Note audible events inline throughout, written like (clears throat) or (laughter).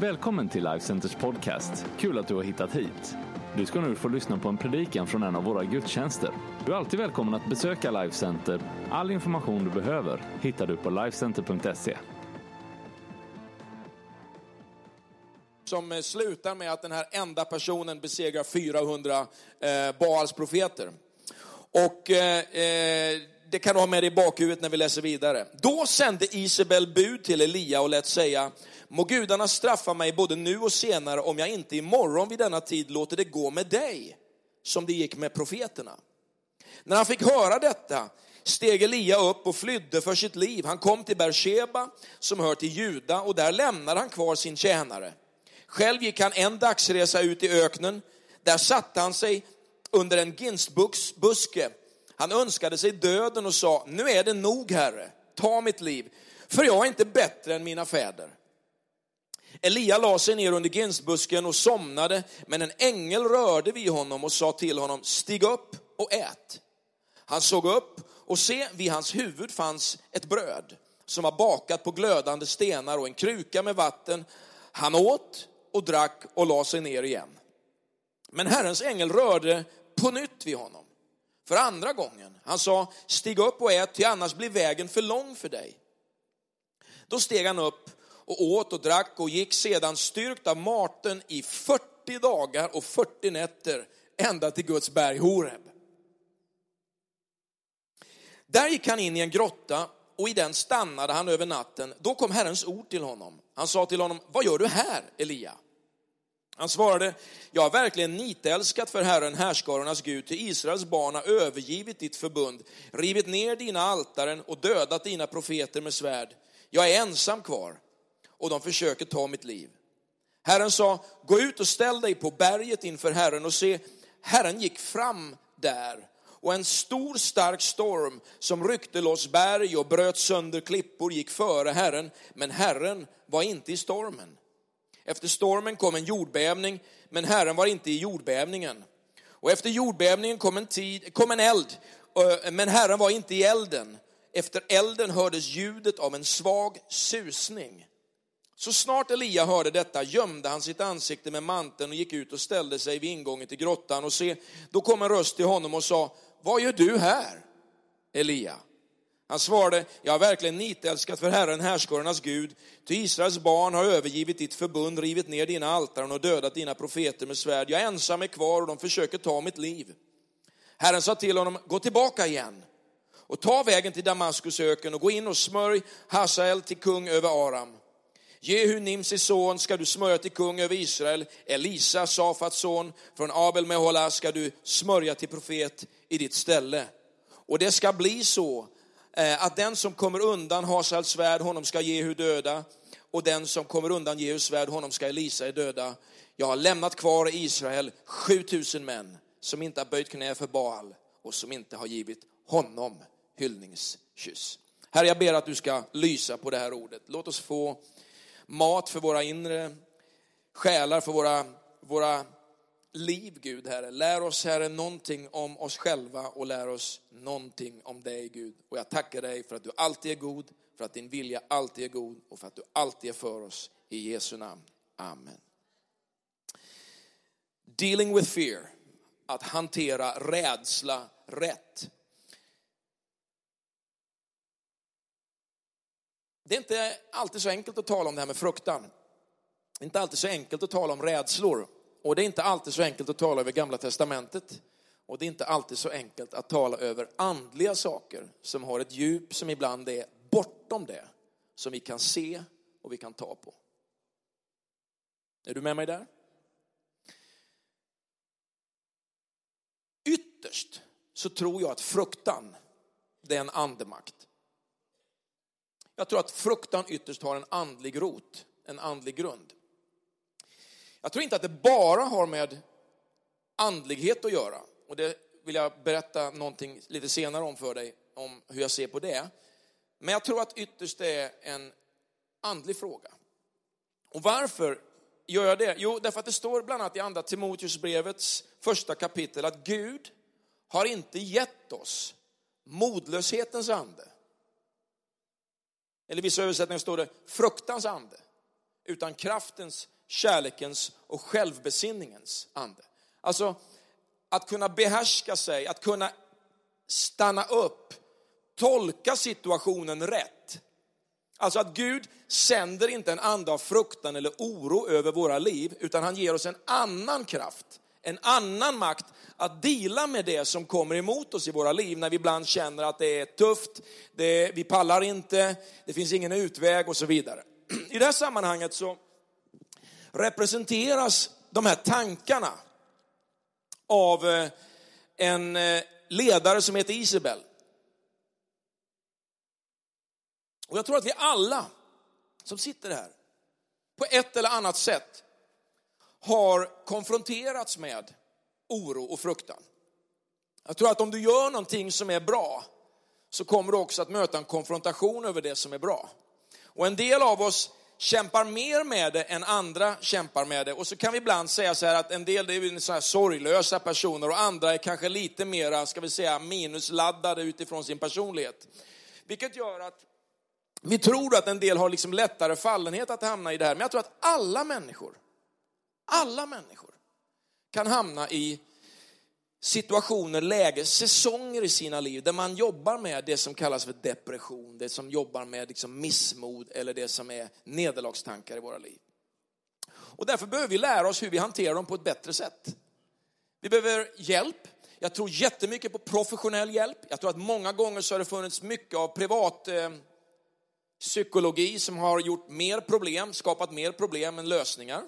Välkommen till Life Centers podcast. Kul att du har hittat hit. Du ska nu få lyssna på en predikan från en av våra gudstjänster. Du är alltid välkommen att besöka Life Center. All information du behöver hittar du på lifecenter.se. som eh, slutar med att den här enda personen besegrar 400 eh, Baals profeter. Och eh, eh, det kan du ha med dig i bakhuvudet när vi läser vidare. Då sände Isabel bud till Elia och lät säga, må gudarna straffa mig både nu och senare om jag inte imorgon vid denna tid låter det gå med dig, som det gick med profeterna. När han fick höra detta steg Elia upp och flydde för sitt liv. Han kom till Beersheba som hör till Juda och där lämnade han kvar sin tjänare. Själv gick han en dagsresa ut i öknen. Där satte han sig under en ginstbuske. Han önskade sig döden och sa, nu är det nog herre, ta mitt liv, för jag är inte bättre än mina fäder. Elia la sig ner under ginstbusken och somnade, men en ängel rörde vid honom och sa till honom, stig upp och ät. Han såg upp och se, vid hans huvud fanns ett bröd som var bakat på glödande stenar och en kruka med vatten. Han åt och drack och la sig ner igen. Men Herrens ängel rörde på nytt vid honom. För andra gången. Han sa, stig upp och ät, ty annars blir vägen för lång för dig. Då steg han upp och åt och drack och gick sedan styrkt av maten i 40 dagar och 40 nätter ända till Guds berg Horeb. Där gick han in i en grotta och i den stannade han över natten. Då kom Herrens ord till honom. Han sa till honom, vad gör du här, Elia? Han svarade, jag har verkligen nitälskat för Herren, härskarornas Gud, till Israels barn har övergivit ditt förbund, rivit ner dina altaren och dödat dina profeter med svärd. Jag är ensam kvar och de försöker ta mitt liv. Herren sa, gå ut och ställ dig på berget inför Herren och se, Herren gick fram där och en stor stark storm som ryckte loss berg och bröt sönder klippor gick före Herren, men Herren var inte i stormen. Efter stormen kom en jordbävning, men Herren var inte i jordbävningen. Och efter jordbävningen kom en, tid, kom en eld, men Herren var inte i elden. Efter elden hördes ljudet av en svag susning. Så snart Elia hörde detta gömde han sitt ansikte med manteln och gick ut och ställde sig vid ingången till grottan. Och se, då kom en röst till honom och sa, vad gör du här, Elia? Han svarade, jag har verkligen nitälskat för Herren, härskarornas Gud, ty Israels barn har övergivit ditt förbund, rivit ner dina altaren och dödat dina profeter med svärd. Jag ensam är kvar och de försöker ta mitt liv. Herren sa till honom, gå tillbaka igen och ta vägen till Damaskus öken och gå in och smörj Hasael till kung över Aram. Jehu, Nimsis son, ska du smörja till kung över Israel. Elisa, Safats son, från Abel Mehola ska du smörja till profet i ditt ställe. Och det ska bli så eh, att den som kommer undan Hasals svärd, honom ska Jehu döda. Och den som kommer undan Jehus svärd, honom ska Elisa döda. Jag har lämnat kvar i Israel 7000 män som inte har böjt knä för Baal och som inte har givit honom hyllningskyss. Herre, jag ber att du ska lysa på det här ordet. Låt oss få mat för våra inre själar, för våra, våra liv, Gud, Herre. Lär oss, Herre, någonting om oss själva och lär oss någonting om dig, Gud. Och jag tackar dig för att du alltid är god, för att din vilja alltid är god och för att du alltid är för oss. I Jesu namn. Amen. Dealing with fear, att hantera rädsla rätt. Det är inte alltid så enkelt att tala om det här med fruktan. Det är inte alltid så enkelt att tala om rädslor. Och det är inte alltid så enkelt att tala över gamla testamentet. Och det är inte alltid så enkelt att tala över andliga saker som har ett djup som ibland är bortom det som vi kan se och vi kan ta på. Är du med mig där? Ytterst så tror jag att fruktan, det är en andemakt. Jag tror att fruktan ytterst har en andlig rot, en andlig grund. Jag tror inte att det bara har med andlighet att göra. Och det vill jag berätta någonting lite senare om för dig, om hur jag ser på det. Men jag tror att ytterst det är en andlig fråga. Och varför gör jag det? Jo, därför att det står bland annat i andra Timoteusbrevets första kapitel att Gud har inte gett oss modlöshetens ande. Eller i vissa översättningar står det fruktans ande. utan kraftens, kärlekens och självbesinningens ande. Alltså, att kunna behärska sig, att kunna stanna upp, tolka situationen rätt. Alltså att Gud sänder inte en ande av fruktan eller oro över våra liv, utan han ger oss en annan kraft, en annan makt att dela med det som kommer emot oss i våra liv när vi ibland känner att det är tufft, det, vi pallar inte, det finns ingen utväg och så vidare. (clears throat) I det här sammanhanget så representeras de här tankarna av eh, en eh, ledare som heter Isabel. Och jag tror att vi alla som sitter här på ett eller annat sätt har konfronterats med oro och fruktan. Jag tror att om du gör någonting som är bra så kommer du också att möta en konfrontation över det som är bra. Och en del av oss kämpar mer med det än andra kämpar med det. Och så kan vi ibland säga så här att en del är så här sorglösa personer och andra är kanske lite mera, ska vi säga, minusladdade utifrån sin personlighet. Vilket gör att vi tror att en del har liksom lättare fallenhet att hamna i det här, men jag tror att alla människor, alla människor kan hamna i situationer, läger, säsonger i sina liv där man jobbar med det som kallas för depression, det som jobbar med liksom missmod eller det som är nederlagstankar i våra liv. Och därför behöver vi lära oss hur vi hanterar dem på ett bättre sätt. Vi behöver hjälp. Jag tror jättemycket på professionell hjälp. Jag tror att många gånger så har det funnits mycket av privat eh, psykologi som har gjort mer problem, skapat mer problem än lösningar.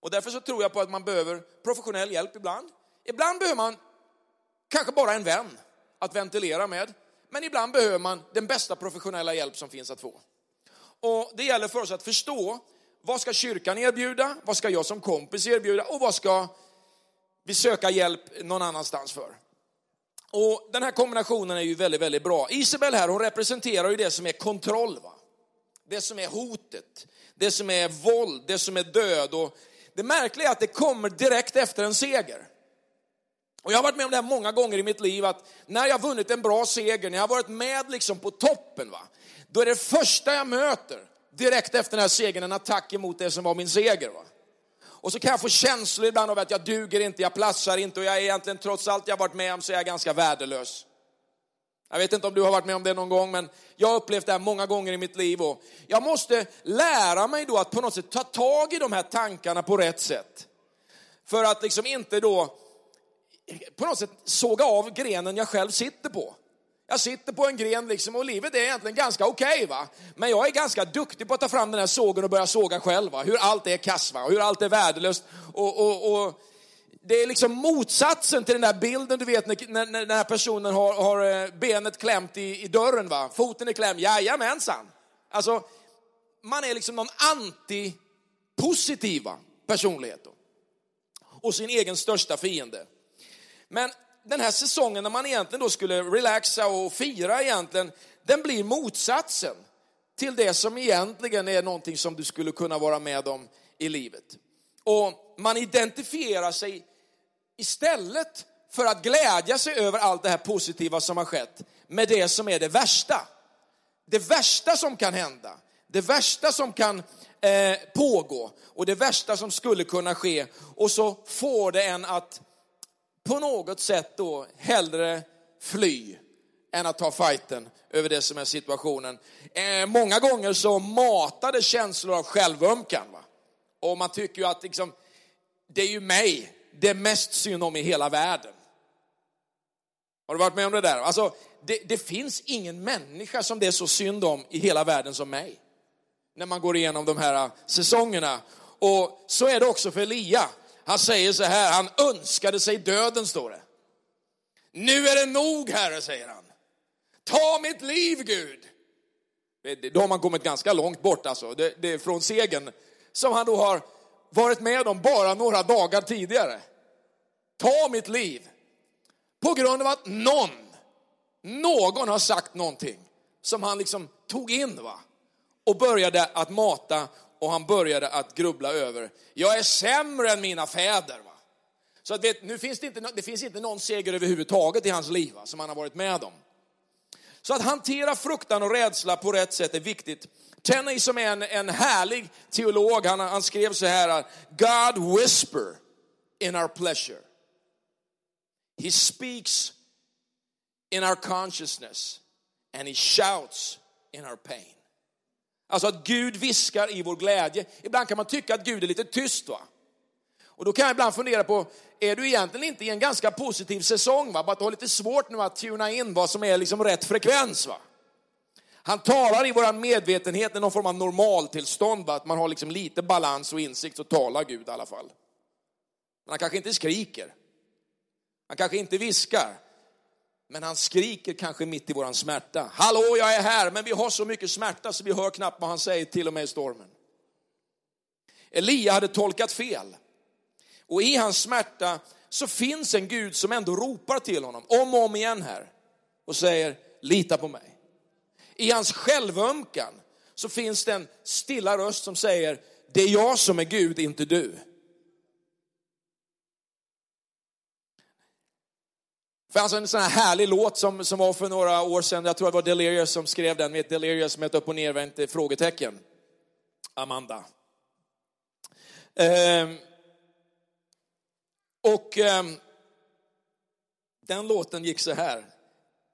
Och därför så tror jag på att man behöver professionell hjälp ibland. Ibland behöver man kanske bara en vän att ventilera med, men ibland behöver man den bästa professionella hjälp som finns att få. Och det gäller för oss att förstå vad ska kyrkan erbjuda, vad ska jag som kompis erbjuda och vad ska vi söka hjälp någon annanstans för. Och den här kombinationen är ju väldigt, väldigt bra. Isabel här, hon representerar ju det som är kontroll. Va? Det som är hotet, det som är våld, det som är död. Och det märkliga är att det kommer direkt efter en seger. Och jag har varit med om det här många gånger i mitt liv, att när jag har vunnit en bra seger, när jag har varit med liksom på toppen, va? då är det första jag möter direkt efter den här segern en attack emot det som var min seger. Va? Och så kan jag få känslor ibland av att jag duger inte, jag platsar inte och jag är egentligen, trots allt jag varit med om, så är jag ganska värdelös. Jag vet inte om du har varit med om det någon gång, men jag har upplevt det här många gånger i mitt liv. Och jag måste lära mig då att på något sätt ta tag i de här tankarna på rätt sätt. För att liksom inte då på något sätt såga av grenen jag själv sitter på. Jag sitter på en gren liksom och livet är egentligen ganska okej okay, va. Men jag är ganska duktig på att ta fram den här sågen och börja såga själv va. Hur allt är kass va, hur allt är värdelöst. Och, och, och det är liksom motsatsen till den där bilden du vet när, när, när den här personen har, har eh, benet klämt i, i dörren va. Foten är klämd, jajamensan. Alltså, man är liksom någon antipositiva personlighet då. Och sin egen största fiende. Men den här säsongen när man egentligen då skulle relaxa och fira egentligen, den blir motsatsen till det som egentligen är någonting som du skulle kunna vara med om i livet. Och man identifierar sig istället för att glädja sig över allt det här positiva som har skett med det som är det värsta. Det värsta som kan hända, det värsta som kan eh, pågå och det värsta som skulle kunna ske. Och så får det en att på något sätt då hellre fly än att ta fighten över det som är situationen. Eh, många gånger så matade känslor av självömkan. Va? Och man tycker ju att liksom, det är ju mig det är mest synd om i hela världen. Har du varit med om det där? Alltså, det, det finns ingen människa som det är så synd om i hela världen som mig. När man går igenom de här äh, säsongerna. Och så är det också för Elia. Han säger så här, han önskade sig döden står det. Nu är det nog Herre, säger han. Ta mitt liv Gud. Då har man kommit ganska långt bort alltså, det, det är från segern som han då har varit med om bara några dagar tidigare. Ta mitt liv. På grund av att någon, någon har sagt någonting som han liksom tog in va. Och började att mata och han började att grubbla över. Jag är sämre än mina fäder. Va? Så att vet, nu finns det, inte, det finns inte någon seger överhuvudtaget i hans liv va, som han har varit med om. Så att hantera fruktan och rädsla på rätt sätt är viktigt. Tenney som är en, en härlig teolog, han, han skrev så här, God whisper in our pleasure. He speaks in our consciousness and he shouts in our pain. Alltså att Gud viskar i vår glädje. Ibland kan man tycka att Gud är lite tyst va. Och då kan jag ibland fundera på, är du egentligen inte i en ganska positiv säsong? Va? Bara att du har lite svårt nu att tuna in vad som är liksom rätt frekvens. Va? Han talar i vår medvetenhet i någon form av normaltillstånd, va? att man har liksom lite balans och insikt, så talar Gud i alla fall. Men han kanske inte skriker. Han kanske inte viskar. Men han skriker kanske mitt i våran smärta. Hallå, jag är här, men vi har så mycket smärta så vi hör knappt vad han säger, till och med i stormen. Elia hade tolkat fel. Och i hans smärta så finns en Gud som ändå ropar till honom om och om igen här och säger lita på mig. I hans självömkan så finns det en stilla röst som säger det är jag som är Gud, inte du. Det fanns en sån här härlig låt som, som var för några år sedan, jag tror det var Delirious som skrev den, med Delirious med ett upp och nervänt eh, frågetecken. Amanda. Ehm, och ehm, den låten gick så här.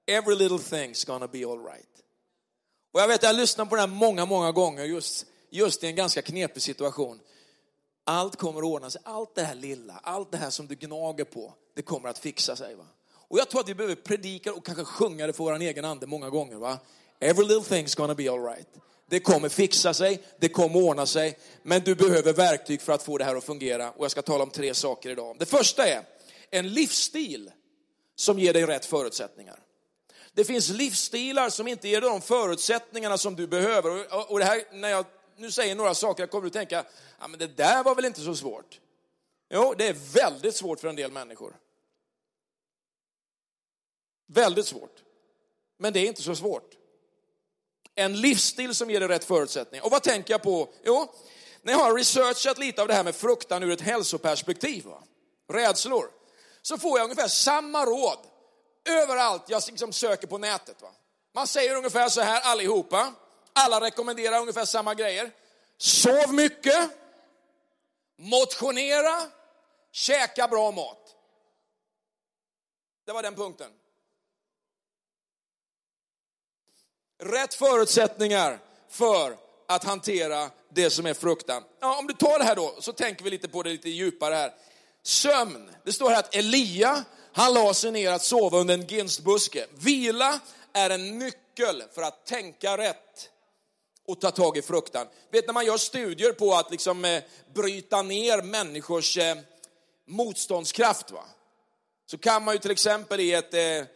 Every little thing's gonna be alright. Och jag vet, jag har lyssnat på den många, många gånger just, just i en ganska knepig situation. Allt kommer att ordna sig, allt det här lilla, allt det här som du gnager på, det kommer att fixa sig. Va? Och jag tror att vi behöver predika och kanske sjunga det för vår egen ande många gånger. Va? Every little thing's gonna be alright. Det kommer fixa sig, det kommer ordna sig, men du behöver verktyg för att få det här att fungera. Och jag ska tala om tre saker idag. Det första är en livsstil som ger dig rätt förutsättningar. Det finns livsstilar som inte ger dig de förutsättningarna som du behöver. Och det här, när jag nu säger några saker, jag kommer du tänka, ja, men det där var väl inte så svårt? Jo, det är väldigt svårt för en del människor. Väldigt svårt. Men det är inte så svårt. En livsstil som ger dig rätt förutsättningar. Och vad tänker jag på? Jo, när jag har researchat lite av det här med fruktan ur ett hälsoperspektiv, va? rädslor, så får jag ungefär samma råd överallt jag liksom söker på nätet. Va? Man säger ungefär så här allihopa. Alla rekommenderar ungefär samma grejer. Sov mycket, motionera, käka bra mat. Det var den punkten. rätt förutsättningar för att hantera det som är fruktan. Ja, om du tar det här då, så tänker vi lite på det lite djupare här. Sömn. Det står här att Elia, han la sig ner att sova under en ginstbuske. Vila är en nyckel för att tänka rätt och ta tag i fruktan. Vet när man gör studier på att liksom eh, bryta ner människors eh, motståndskraft, va? så kan man ju till exempel i ett eh,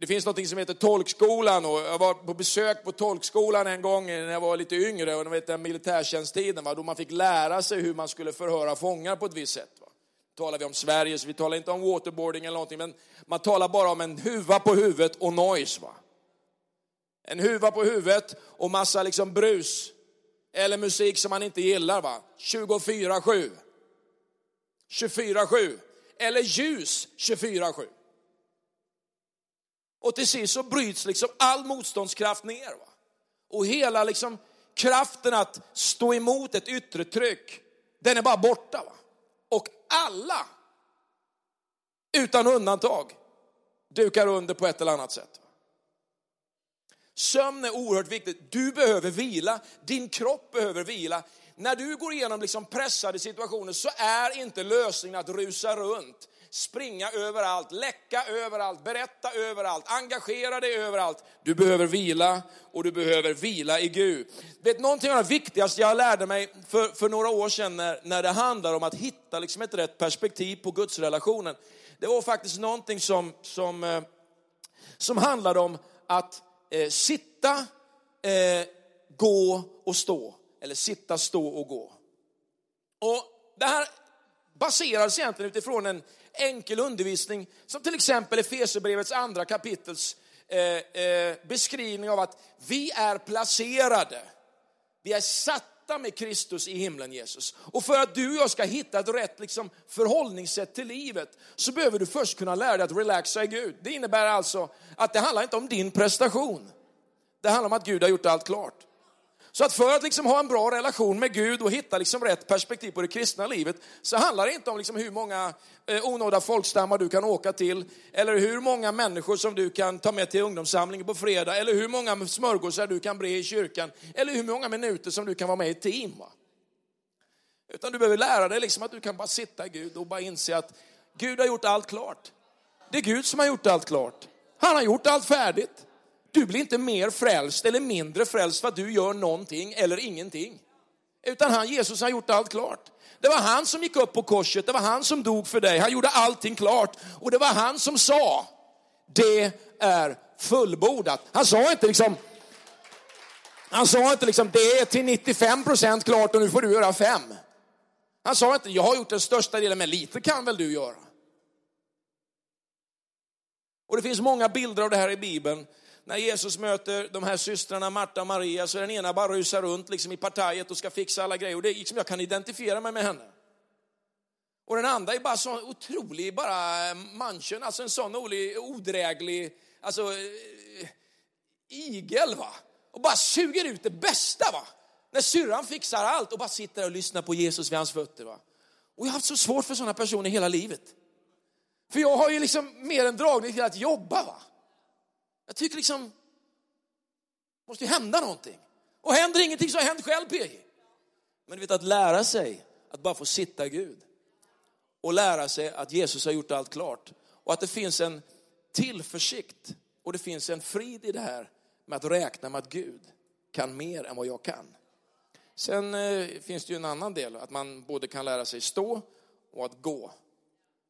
det finns något som heter tolkskolan och jag var på besök på tolkskolan en gång när jag var lite yngre, och vet, den militärtjänsttiden, va, då man fick lära sig hur man skulle förhöra fångar på ett visst sätt. Talar vi om Sverige, så vi talar inte om waterboarding eller någonting, men man talar bara om en huva på huvudet och noise. Va. En huva på huvudet och massa liksom brus. Eller musik som man inte gillar. va. 24-7. 24-7. Eller ljus 24-7. Och till sist så bryts liksom all motståndskraft ner. Va? Och hela liksom kraften att stå emot ett yttre tryck, den är bara borta. Va? Alla, utan undantag, dukar under på ett eller annat sätt. Sömn är oerhört viktigt. Du behöver vila, din kropp behöver vila. När du går igenom liksom pressade situationer så är inte lösningen att rusa runt springa överallt, läcka överallt, berätta överallt, engagera dig överallt. Du behöver vila och du behöver vila i Gud. Vet, någonting av det viktigaste jag lärde mig för, för några år sedan när, när det handlar om att hitta liksom ett rätt perspektiv på gudsrelationen. Det var faktiskt någonting som, som, eh, som handlade om att eh, sitta, eh, gå och stå. Eller sitta, stå och gå. Och det här baserades egentligen utifrån en, enkel undervisning som till exempel Efesierbrevets andra kapitels eh, eh, beskrivning av att vi är placerade, vi är satta med Kristus i himlen Jesus. Och för att du och jag ska hitta ett rätt liksom, förhållningssätt till livet så behöver du först kunna lära dig att relaxa i Gud. Det innebär alltså att det handlar inte om din prestation. Det handlar om att Gud har gjort allt klart. Så att för att liksom ha en bra relation med Gud och hitta liksom rätt perspektiv på det kristna livet så handlar det inte om liksom hur många eh, onådda folkstammar du kan åka till eller hur många människor som du kan ta med till ungdomssamlingen på fredag eller hur många smörgåsar du kan bre i kyrkan eller hur många minuter som du kan vara med i ett team. Va? Utan du behöver lära dig liksom att du kan bara sitta i Gud och bara inse att Gud har gjort allt klart. Det är Gud som har gjort allt klart. Han har gjort allt färdigt. Du blir inte mer frälst eller mindre frälst för att du gör någonting eller ingenting. Utan han, Jesus, har gjort allt klart. Det var han som gick upp på korset, det var han som dog för dig. Han gjorde allting klart. Och det var han som sa, det är fullbordat. Han sa inte liksom, han sa inte liksom, det är till 95 procent klart och nu får du göra fem. Han sa inte, jag har gjort den största delen, men lite kan väl du göra. Och det finns många bilder av det här i Bibeln när Jesus möter de här systrarna Marta och Maria så är den ena bara rusar runt liksom i partajet och ska fixa alla grejer. Och det är liksom, jag kan identifiera mig med henne. Och den andra är bara så otrolig, bara manchen, alltså en sån odräglig, alltså eh, igel va. Och bara suger ut det bästa va. När syrran fixar allt och bara sitter och lyssnar på Jesus vid hans fötter va. Och jag har haft så svårt för sådana personer hela livet. För jag har ju liksom mer en dragning till att jobba va. Jag tycker liksom, det måste ju hända någonting. Och händer ingenting så har hänt själv PJ. Men du vet att lära sig att bara få sitta Gud. Och lära sig att Jesus har gjort allt klart. Och att det finns en tillförsikt och det finns en frid i det här med att räkna med att Gud kan mer än vad jag kan. Sen eh, finns det ju en annan del, att man både kan lära sig stå och att gå.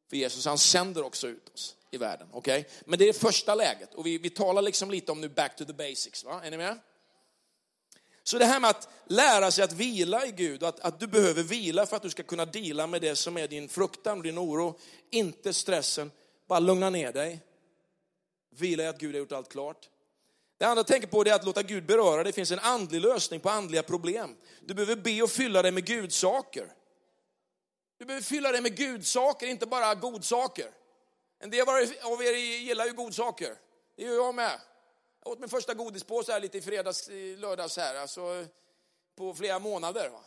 För Jesus han sänder också ut oss i världen. Okay? Men det är första läget och vi, vi talar liksom lite om nu back to the basics. Va? Är ni med? Så det här med att lära sig att vila i Gud, att, att du behöver vila för att du ska kunna dela med det som är din fruktan och din oro, inte stressen. Bara lugna ner dig. Vila i att Gud har gjort allt klart. Det andra jag tänker på är att låta Gud beröra. Det finns en andlig lösning på andliga problem. Du behöver be och fylla dig med Gudsaker. Du behöver fylla dig med Gudsaker, inte bara godsaker. En del av er gillar ju godsaker. Det gör jag med. Jag åt min första godispåse här lite i fredags, i lördags här, alltså på flera månader. Va?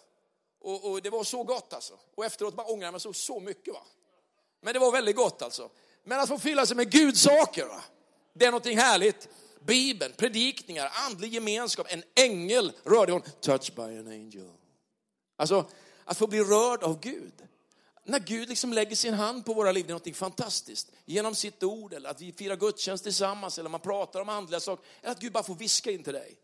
Och, och, det var så gott alltså. Och efteråt bara ångrar jag mig så, så mycket. Va? Men det var väldigt gott alltså. Men att få fylla sig med gudsaker, va? det är någonting härligt. Bibeln, predikningar, andlig gemenskap, en ängel rörde hon. Touched by an angel. Alltså, att få bli rörd av Gud när Gud liksom lägger sin hand på våra liv, det är något fantastiskt. Genom sitt ord, eller att vi firar gudstjänst tillsammans, eller man pratar om andliga saker. Eller att Gud bara får viska in till dig.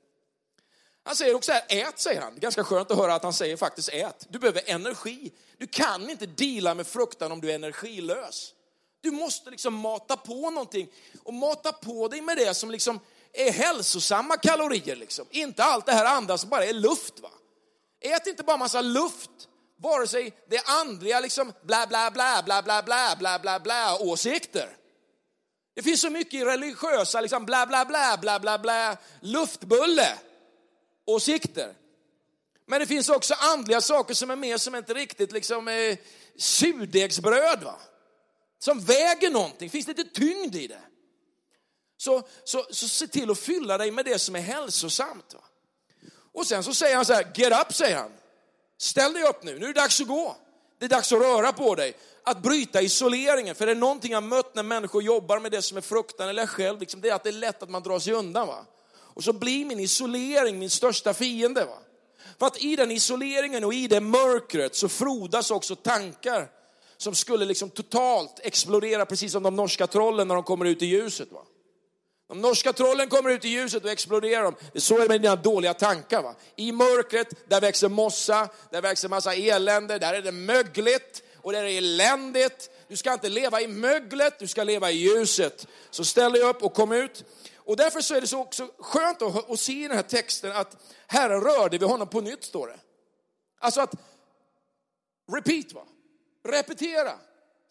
Han säger också här, ät säger han. Det är ganska skönt att höra att han säger faktiskt ät. Du behöver energi. Du kan inte dela med fruktan om du är energilös. Du måste liksom mata på någonting och mata på dig med det som liksom är hälsosamma kalorier. Liksom. Inte allt det här andra som bara är luft. Va? Ät inte bara massa luft vare sig det är andliga liksom bla bla bla bla bla bla bla bla bla åsikter. Det finns så mycket religiösa liksom bla bla bla bla bla bla luftbulle åsikter. Men det finns också andliga saker som är mer som inte riktigt liksom eh, surdegsbröd va. Som väger någonting, finns lite tyngd i det. Så, så, så se till att fylla dig med det som är hälsosamt. Va? Och sen så säger han så här, get up säger han. Ställ dig upp nu, nu är det dags att gå. Det är dags att röra på dig, att bryta isoleringen. För det är någonting jag mött när människor jobbar med det som är fruktan, eller själv, liksom, det är att det är lätt att man drar sig undan. Va? Och så blir min isolering min största fiende. Va? För att i den isoleringen och i det mörkret så frodas också tankar som skulle liksom totalt explodera, precis som de norska trollen när de kommer ut i ljuset. Va? De norska trollen kommer ut i ljuset och exploderar dem. Det är så är det med dina dåliga tankar. Va? I mörkret, där växer mossa, där växer massa elände, där är det mögligt och där är det eländigt. Du ska inte leva i möglet, du ska leva i ljuset. Så ställ dig upp och kom ut. Och därför så är det så också skönt att, att se i den här texten att Herren rörde vid honom på nytt, står det. Alltså att, repeat va, repetera.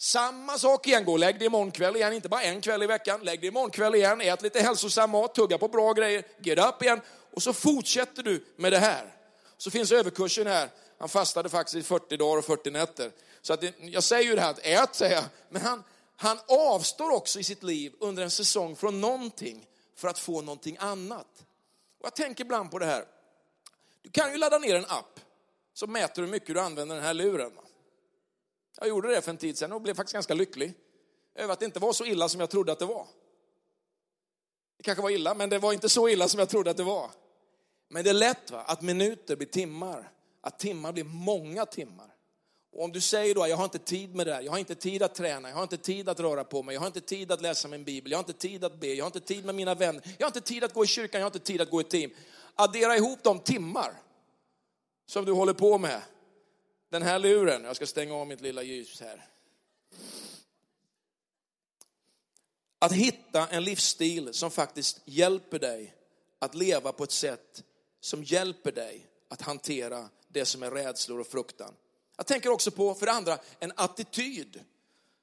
Samma sak igen, gå och lägg dig imorgon kväll igen, inte bara en kväll i veckan. Lägg dig imorgon kväll igen, ät lite hälsosam mat, tugga på bra grejer, get up igen och så fortsätter du med det här. Så finns överkursen här. Han fastade faktiskt i 40 dagar och 40 nätter. Så att det, jag säger ju det här att ät, säger jag. Men han, han avstår också i sitt liv under en säsong från någonting för att få någonting annat. Och jag tänker ibland på det här. Du kan ju ladda ner en app som mäter hur mycket du använder den här luren. Jag gjorde det för en tid sedan och blev faktiskt ganska lycklig över att det inte var så illa som jag trodde att det var. Det kanske var illa, men det var inte så illa som jag trodde att det var. Men det är lätt va? att minuter blir timmar, att timmar blir många timmar. Och om du säger då, jag har inte tid med det här, jag har inte tid att träna, jag har inte tid att röra på mig, jag har inte tid att läsa min bibel, jag har inte tid att be, jag har inte tid med mina vänner, jag har inte tid att gå i kyrkan, jag har inte tid att gå i team. Addera ihop de timmar som du håller på med. Den här luren, jag ska stänga av mitt lilla ljus här. Att hitta en livsstil som faktiskt hjälper dig att leva på ett sätt som hjälper dig att hantera det som är rädslor och fruktan. Jag tänker också på, för det andra, en attityd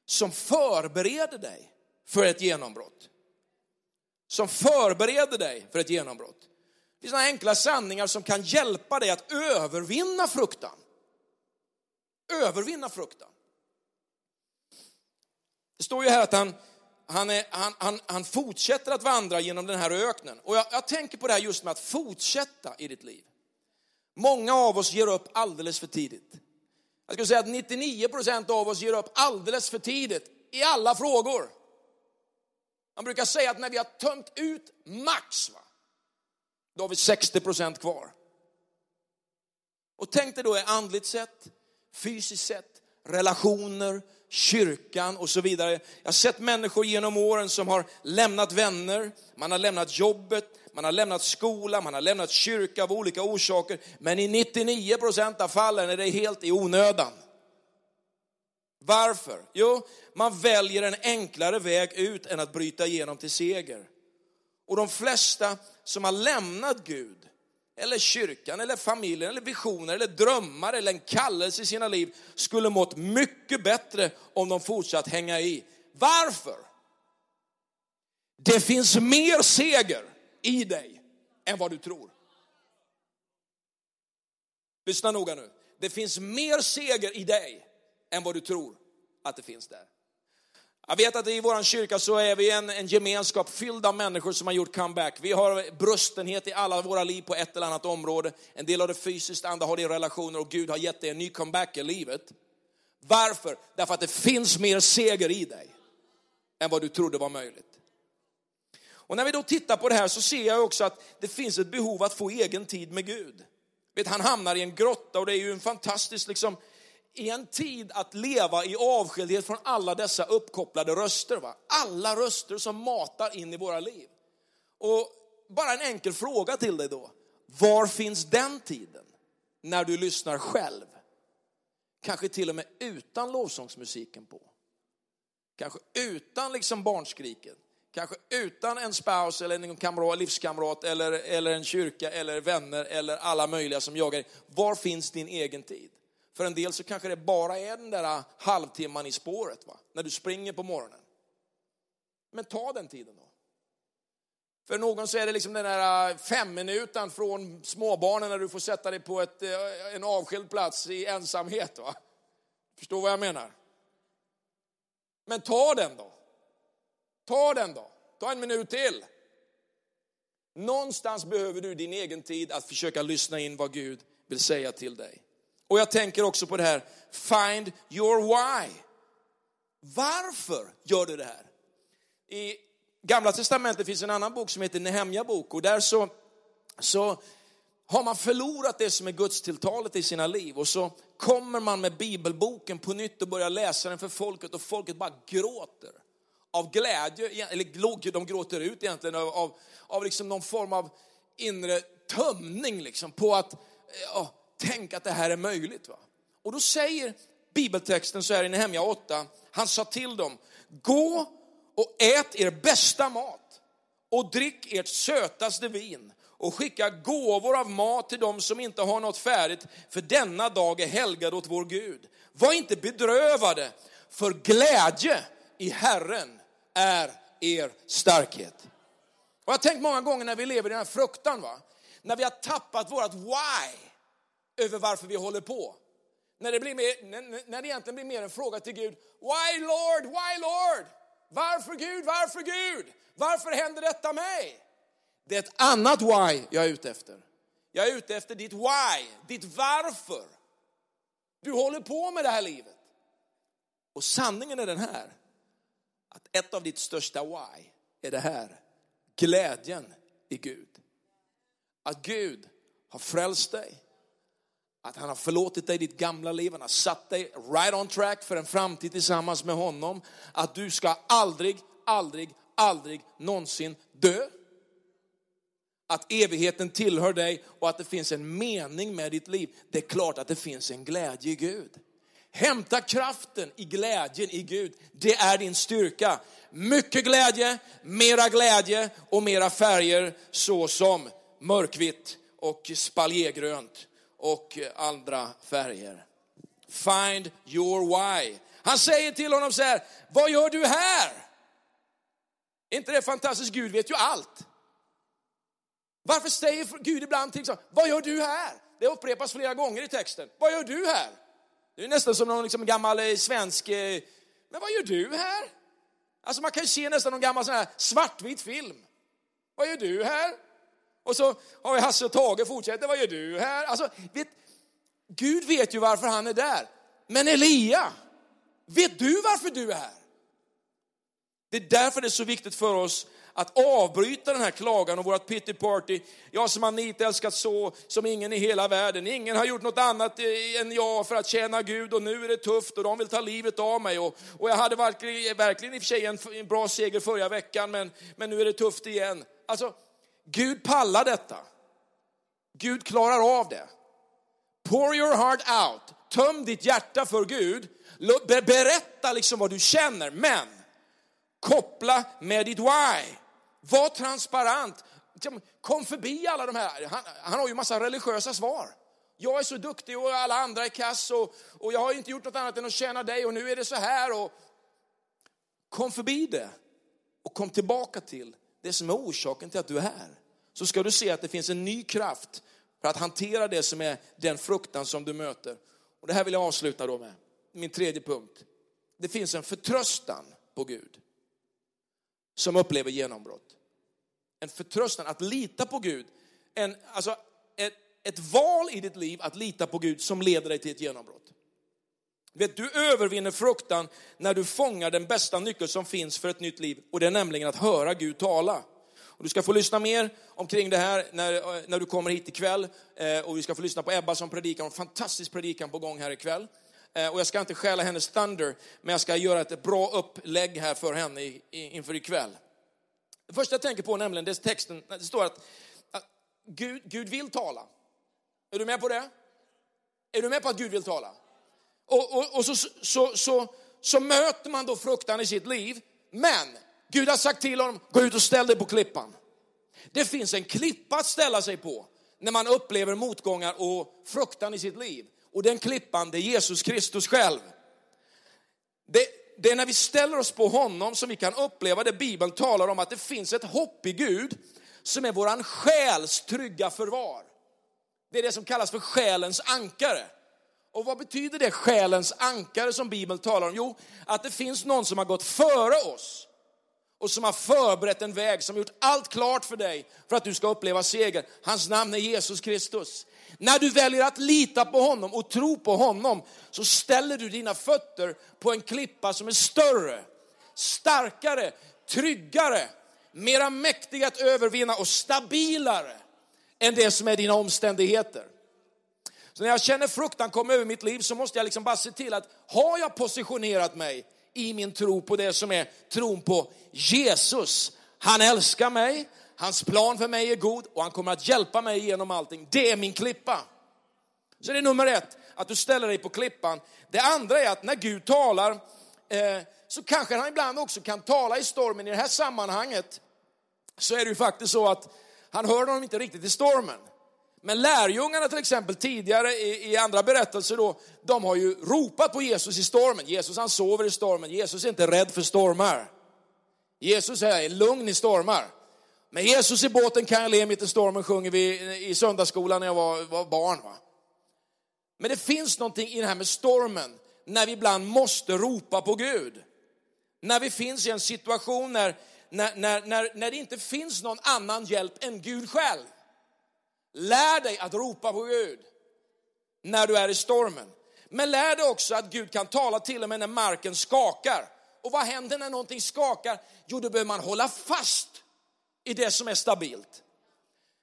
som förbereder dig för ett genombrott. Som förbereder dig för ett genombrott. Det finns några enkla sanningar som kan hjälpa dig att övervinna fruktan. Övervinna fruktan. Det står ju här att han, han, är, han, han, han fortsätter att vandra genom den här öknen. Och jag, jag tänker på det här just med att fortsätta i ditt liv. Många av oss ger upp alldeles för tidigt. Jag skulle säga att 99 procent av oss ger upp alldeles för tidigt i alla frågor. Man brukar säga att när vi har tömt ut max, va, då har vi 60 procent kvar. Och tänk dig då andligt sett, fysiskt sett, relationer, kyrkan och så vidare. Jag har sett människor genom åren som har lämnat vänner, man har lämnat jobbet, man har lämnat skola, man har lämnat kyrka av olika orsaker. Men i 99 procent av fallen är det helt i onödan. Varför? Jo, man väljer en enklare väg ut än att bryta igenom till seger. Och de flesta som har lämnat Gud, eller kyrkan, eller familjen, eller visioner, eller drömmar, eller en kallelse i sina liv, skulle mått mycket bättre om de fortsatt hänga i. Varför? Det finns mer seger i dig än vad du tror. Lyssna noga nu. Det finns mer seger i dig än vad du tror att det finns där. Jag vet att i vår kyrka så är vi en, en gemenskap fylld av människor som har gjort comeback. Vi har brustenhet i alla våra liv på ett eller annat område. En del av det fysiskt, andra har det i relationer och Gud har gett dig en ny comeback i livet. Varför? Därför att det finns mer seger i dig än vad du trodde var möjligt. Och när vi då tittar på det här så ser jag också att det finns ett behov att få egen tid med Gud. Vet, han hamnar i en grotta och det är ju en fantastisk, liksom, i en tid att leva i avskildhet från alla dessa uppkopplade röster. Va? Alla röster som matar in i våra liv. Och bara en enkel fråga till dig då. Var finns den tiden? När du lyssnar själv. Kanske till och med utan lovsångsmusiken på. Kanske utan liksom barnskriket. Kanske utan en spouse eller en kamrat, livskamrat eller, eller en kyrka eller vänner eller alla möjliga som jagar dig. Var finns din egen tid? För en del så kanske det bara är den där halvtimman i spåret, va? när du springer på morgonen. Men ta den tiden då. För någon så är det liksom den där eh, fem minuten från småbarnen när du får sätta dig på ett, eh, en avskild plats i ensamhet. Va? Förstår vad jag menar? Men ta den då. Ta den då. Ta en minut till. Någonstans behöver du din egen tid att försöka lyssna in vad Gud vill säga till dig. Och jag tänker också på det här, find your why. Varför gör du det här? I Gamla Testamentet finns en annan bok som heter Nehemja bok och där så, så har man förlorat det som är Guds tilltalet i sina liv och så kommer man med bibelboken på nytt och börjar läsa den för folket och folket bara gråter av glädje, eller de gråter ut egentligen av, av, av liksom någon form av inre tömning liksom på att, ja, tänk att det här är möjligt. Va? Och då säger bibeltexten så här i Nehemja 8, han sa till dem, gå och ät er bästa mat och drick ert sötaste vin och skicka gåvor av mat till dem som inte har något färdigt, för denna dag är helgad åt vår Gud. Var inte bedrövade, för glädje i Herren är er starkhet. Och jag har tänkt många gånger när vi lever i den här fruktan, va? när vi har tappat vårt why, över varför vi håller på. När det, blir mer, när, det egentligen blir mer en fråga till Gud. Why Lord, why Lord? Varför Gud, varför Gud? Varför händer detta mig? Det är ett annat why jag är ute efter. Jag är ute efter ditt why, ditt varför. Du håller på med det här livet. Och sanningen är den här, att ett av ditt största why är det här. Glädjen i Gud. Att Gud har frälst dig. Att han har förlåtit dig ditt gamla liv, han har satt dig right on track för en framtid tillsammans med honom. Att du ska aldrig, aldrig, aldrig någonsin dö. Att evigheten tillhör dig och att det finns en mening med ditt liv. Det är klart att det finns en glädje i Gud. Hämta kraften i glädjen i Gud. Det är din styrka. Mycket glädje, mera glädje och mera färger såsom mörkvitt och spaljégrönt och andra färger. Find your why. Han säger till honom så här, vad gör du här? Är inte det fantastiskt? Gud vet ju allt. Varför säger Gud ibland till exempel, vad gör du här? Det upprepas flera gånger i texten. Vad gör du här? Det är nästan som någon liksom gammal eh, svensk, eh, men vad gör du här? Alltså man kan ju se nästan någon gammal sån här svartvit film. Vad gör du här? Och så har vi Hasse och Tage fortsätter, vad gör du här? Alltså, vet, Gud vet ju varför han är där. Men Elia, vet du varför du är här? Det är därför det är så viktigt för oss att avbryta den här klagan och vårt pity party. Jag som har nitälskat så som ingen i hela världen. Ingen har gjort något annat eh, än jag för att tjäna Gud och nu är det tufft och de vill ta livet av mig. Och, och jag hade verkligen, verkligen i och för sig en, en bra seger förra veckan men, men nu är det tufft igen. Alltså, Gud pallar detta. Gud klarar av det. Pour your heart out. Töm ditt hjärta för Gud. Berätta liksom vad du känner, men koppla med ditt why. Var transparent. Kom förbi alla de här. Han, han har ju massa religiösa svar. Jag är så duktig och alla andra är kass och, och jag har inte gjort något annat än att tjäna dig och nu är det så här. Och... Kom förbi det och kom tillbaka till det som är orsaken till att du är här. Så ska du se att det finns en ny kraft för att hantera det som är den fruktan som du möter. Och det här vill jag avsluta då med, min tredje punkt. Det finns en förtröstan på Gud som upplever genombrott. En förtröstan, att lita på Gud. En, alltså ett, ett val i ditt liv att lita på Gud som leder dig till ett genombrott. Vet, du övervinner fruktan när du fångar den bästa nyckeln som finns för ett nytt liv och det är nämligen att höra Gud tala. Och du ska få lyssna mer omkring det här när, eh, när du kommer hit ikväll eh, och vi ska få lyssna på Ebba som predikar, en fantastisk predikan på gång här ikväll. Eh, och jag ska inte stjäla hennes thunder, men jag ska göra ett bra upplägg här för henne i, i, inför ikväll. Det första jag tänker på nämligen, det är texten, det står att, att Gud, Gud vill tala. Är du med på det? Är du med på att Gud vill tala? Och, och, och så, så, så, så, så möter man då fruktan i sitt liv, men Gud har sagt till honom, gå ut och ställ dig på klippan. Det finns en klippa att ställa sig på när man upplever motgångar och fruktan i sitt liv. Och den klippan, det är Jesus Kristus själv. Det, det är när vi ställer oss på honom som vi kan uppleva det Bibeln talar om, att det finns ett hopp i Gud som är våran själs trygga förvar. Det är det som kallas för själens ankare. Och vad betyder det själens ankare som Bibeln talar om? Jo, att det finns någon som har gått före oss och som har förberett en väg, som har gjort allt klart för dig för att du ska uppleva seger. Hans namn är Jesus Kristus. När du väljer att lita på honom och tro på honom så ställer du dina fötter på en klippa som är större, starkare, tryggare, mera mäktig att övervinna och stabilare än det som är dina omständigheter. Så när jag känner fruktan komma över mitt liv så måste jag liksom bara se till att har jag positionerat mig i min tro på det som är tron på Jesus. Han älskar mig, hans plan för mig är god och han kommer att hjälpa mig genom allting. Det är min klippa. Så det är nummer ett, att du ställer dig på klippan. Det andra är att när Gud talar eh, så kanske han ibland också kan tala i stormen. I det här sammanhanget så är det ju faktiskt så att han hör honom inte riktigt i stormen. Men lärjungarna till exempel tidigare i, i, andra berättelser då, de har ju ropat på Jesus i stormen. Jesus han sover i stormen, Jesus är inte rädd för stormar. Jesus är lugn i stormar. Men Jesus i båten kan jag le mitt i stormen sjunger vi i söndagsskolan när jag var, var barn. Va? Men det finns någonting i det här med stormen, när vi ibland måste ropa på Gud. När vi finns i en situation när, när, när, när, när det inte finns någon annan hjälp än Gud själv. Lär dig att ropa på Gud när du är i stormen. Men lär dig också att Gud kan tala till och med när marken skakar. Och vad händer när någonting skakar? Jo, då behöver man hålla fast i det som är stabilt.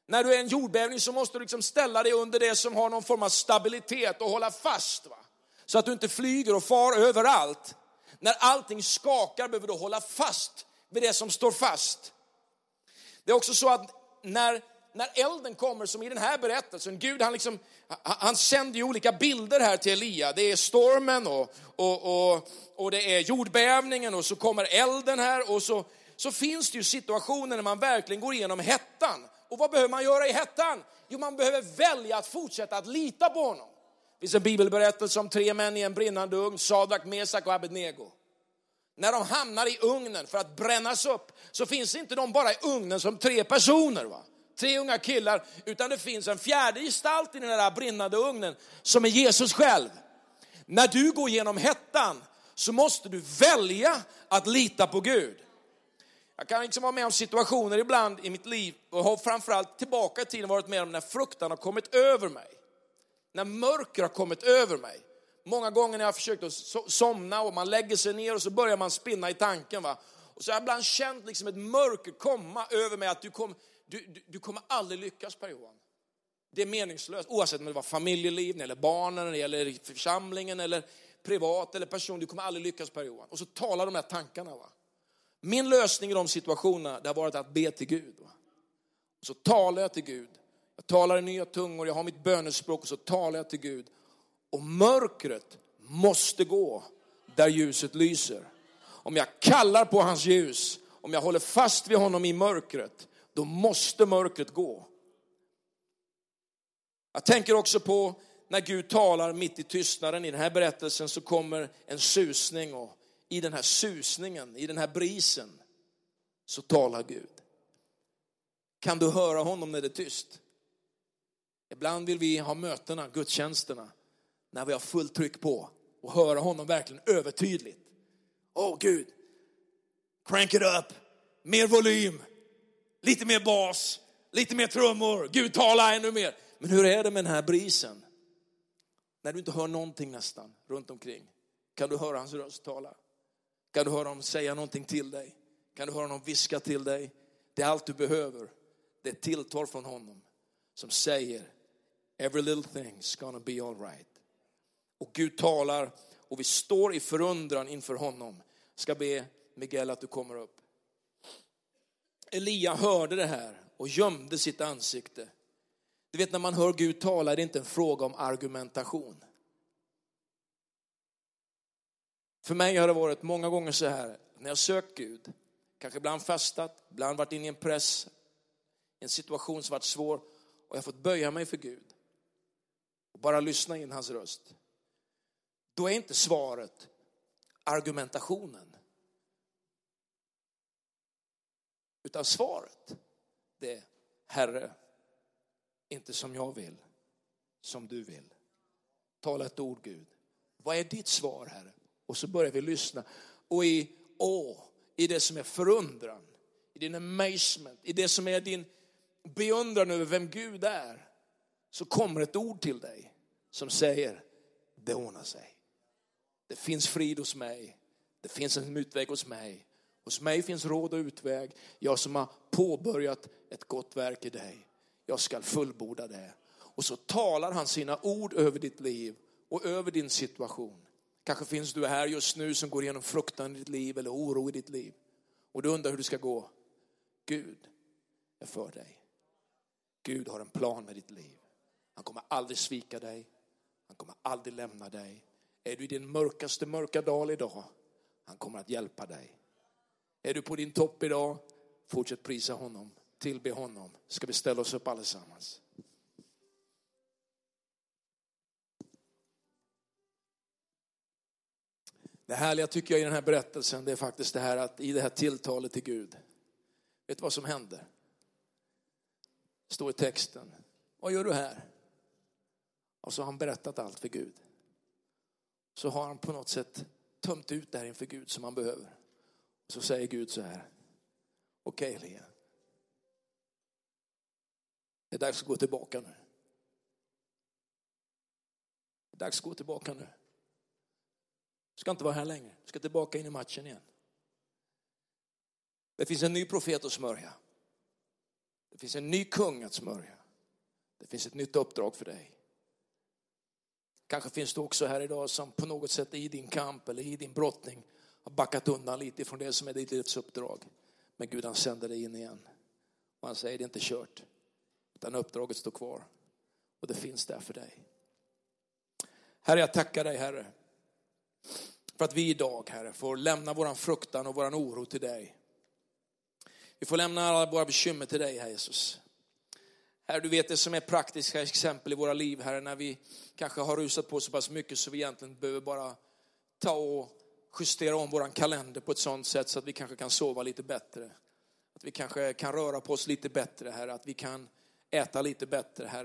När du är en jordbävning så måste du liksom ställa dig under det som har någon form av stabilitet och hålla fast. Va? Så att du inte flyger och far överallt. När allting skakar behöver du hålla fast vid det som står fast. Det är också så att när, när elden kommer, som i den här berättelsen, Gud han, liksom, han sänder ju olika bilder här till Elia. Det är stormen och, och, och, och det är jordbävningen och så kommer elden här och så, så finns det ju situationer när man verkligen går igenom hettan. Och vad behöver man göra i hettan? Jo, man behöver välja att fortsätta att lita på honom. Det finns en bibelberättelse om tre män i en brinnande ugn, Sadrak, Mesak och Abednego. När de hamnar i ugnen för att brännas upp så finns inte de bara i ugnen som tre personer. Va? Tre unga killar, utan det finns en fjärde gestalt i den där brinnande ugnen som är Jesus själv. När du går genom hettan så måste du välja att lita på Gud. Jag kan liksom vara med om situationer ibland i mitt liv och har framförallt tillbaka i tiden varit med om när fruktan har kommit över mig. När mörker har kommit över mig. Många gånger när jag har försökt att somna och man lägger sig ner och så börjar man spinna i tanken. Va? Och så har jag ibland känt liksom ett mörker komma över mig att du, kom, du, du, du kommer aldrig lyckas Per-Johan. Det är meningslöst oavsett om det var familjeliv, eller barnen, eller församlingen eller privat eller person. Du kommer aldrig lyckas Per-Johan. Och så talar de här tankarna. Va? Min lösning i de situationerna det har varit att be till Gud. Va? Och så talar jag till Gud. Jag talar i nya tungor, jag har mitt bönespråk och så talar jag till Gud. Och mörkret måste gå där ljuset lyser. Om jag kallar på hans ljus, om jag håller fast vid honom i mörkret, då måste mörkret gå. Jag tänker också på när Gud talar mitt i tystnaden. I den här berättelsen så kommer en susning och i den här susningen, i den här brisen, så talar Gud. Kan du höra honom när det är tyst? Ibland vill vi ha mötena, gudstjänsterna, när vi har fullt tryck på och höra honom verkligen övertydligt. Åh oh, Gud, crank it up, mer volym, lite mer bas, lite mer trummor, Gud tala ännu mer. Men hur är det med den här brisen? När du inte hör någonting nästan runt omkring, kan du höra hans röst tala? Kan du höra honom säga någonting till dig? Kan du höra honom viska till dig? Det är allt du behöver. Det är tilltal från honom som säger every little thing's gonna be alright. Och Gud talar och vi står i förundran inför honom. Jag Ska be Miguel att du kommer upp. Elia hörde det här och gömde sitt ansikte. Du vet när man hör Gud tala är det inte en fråga om argumentation. För mig har det varit många gånger så här, när jag sökt Gud, kanske ibland fastat, ibland varit inne i en press, en situation som varit svår och jag fått böja mig för Gud och bara lyssna in hans röst. Då är inte svaret argumentationen. Utan svaret, det är Herre, inte som jag vill, som du vill. Tala ett ord Gud. Vad är ditt svar Herre? Och så börjar vi lyssna. Och i å, i det som är förundran, i din amazement, i det som är din beundran över vem Gud är, så kommer ett ord till dig som säger, det ordnar sig. Det finns frid hos mig. Det finns en utväg hos mig. Hos mig finns råd och utväg. Jag som har påbörjat ett gott verk i dig. Jag ska fullborda det. Och så talar han sina ord över ditt liv och över din situation. Kanske finns du här just nu som går igenom fruktan i ditt liv eller oro i ditt liv. Och du undrar hur det ska gå. Gud är för dig. Gud har en plan med ditt liv. Han kommer aldrig svika dig. Han kommer aldrig lämna dig. Är du i din mörkaste mörka dal idag, han kommer att hjälpa dig. Är du på din topp idag, fortsätt prisa honom, tillbe honom. Ska vi ställa oss upp allesammans. Det härliga tycker jag i den här berättelsen, det är faktiskt det här att i det här tilltalet till Gud, vet du vad som händer? Står i texten. Vad gör du här? Och så har han berättat allt för Gud. Så har han på något sätt tömt ut det här inför Gud som han behöver. Så säger Gud så här. Okej okay, Elia. Det är dags att gå tillbaka nu. Det är dags att gå tillbaka nu. Du ska inte vara här längre. Du ska tillbaka in i matchen igen. Det finns en ny profet att smörja. Det finns en ny kung att smörja. Det finns ett nytt uppdrag för dig. Kanske finns du också här idag som på något sätt i din kamp eller i din brottning har backat undan lite från det som är ditt livs uppdrag. Men Gud han sänder dig in igen. Och han säger det är inte kört. Utan uppdraget står kvar. Och det finns där för dig. Herre jag tackar dig Herre. För att vi idag Herre får lämna våran fruktan och våran oro till dig. Vi får lämna alla våra bekymmer till dig, Herre Jesus. Herre, du vet det som är praktiska exempel i våra liv, Herre, när vi kanske har rusat på så pass mycket så vi egentligen behöver bara ta och justera om våran kalender på ett sådant sätt så att vi kanske kan sova lite bättre. Att vi kanske kan röra på oss lite bättre, här, att vi kan äta lite bättre, här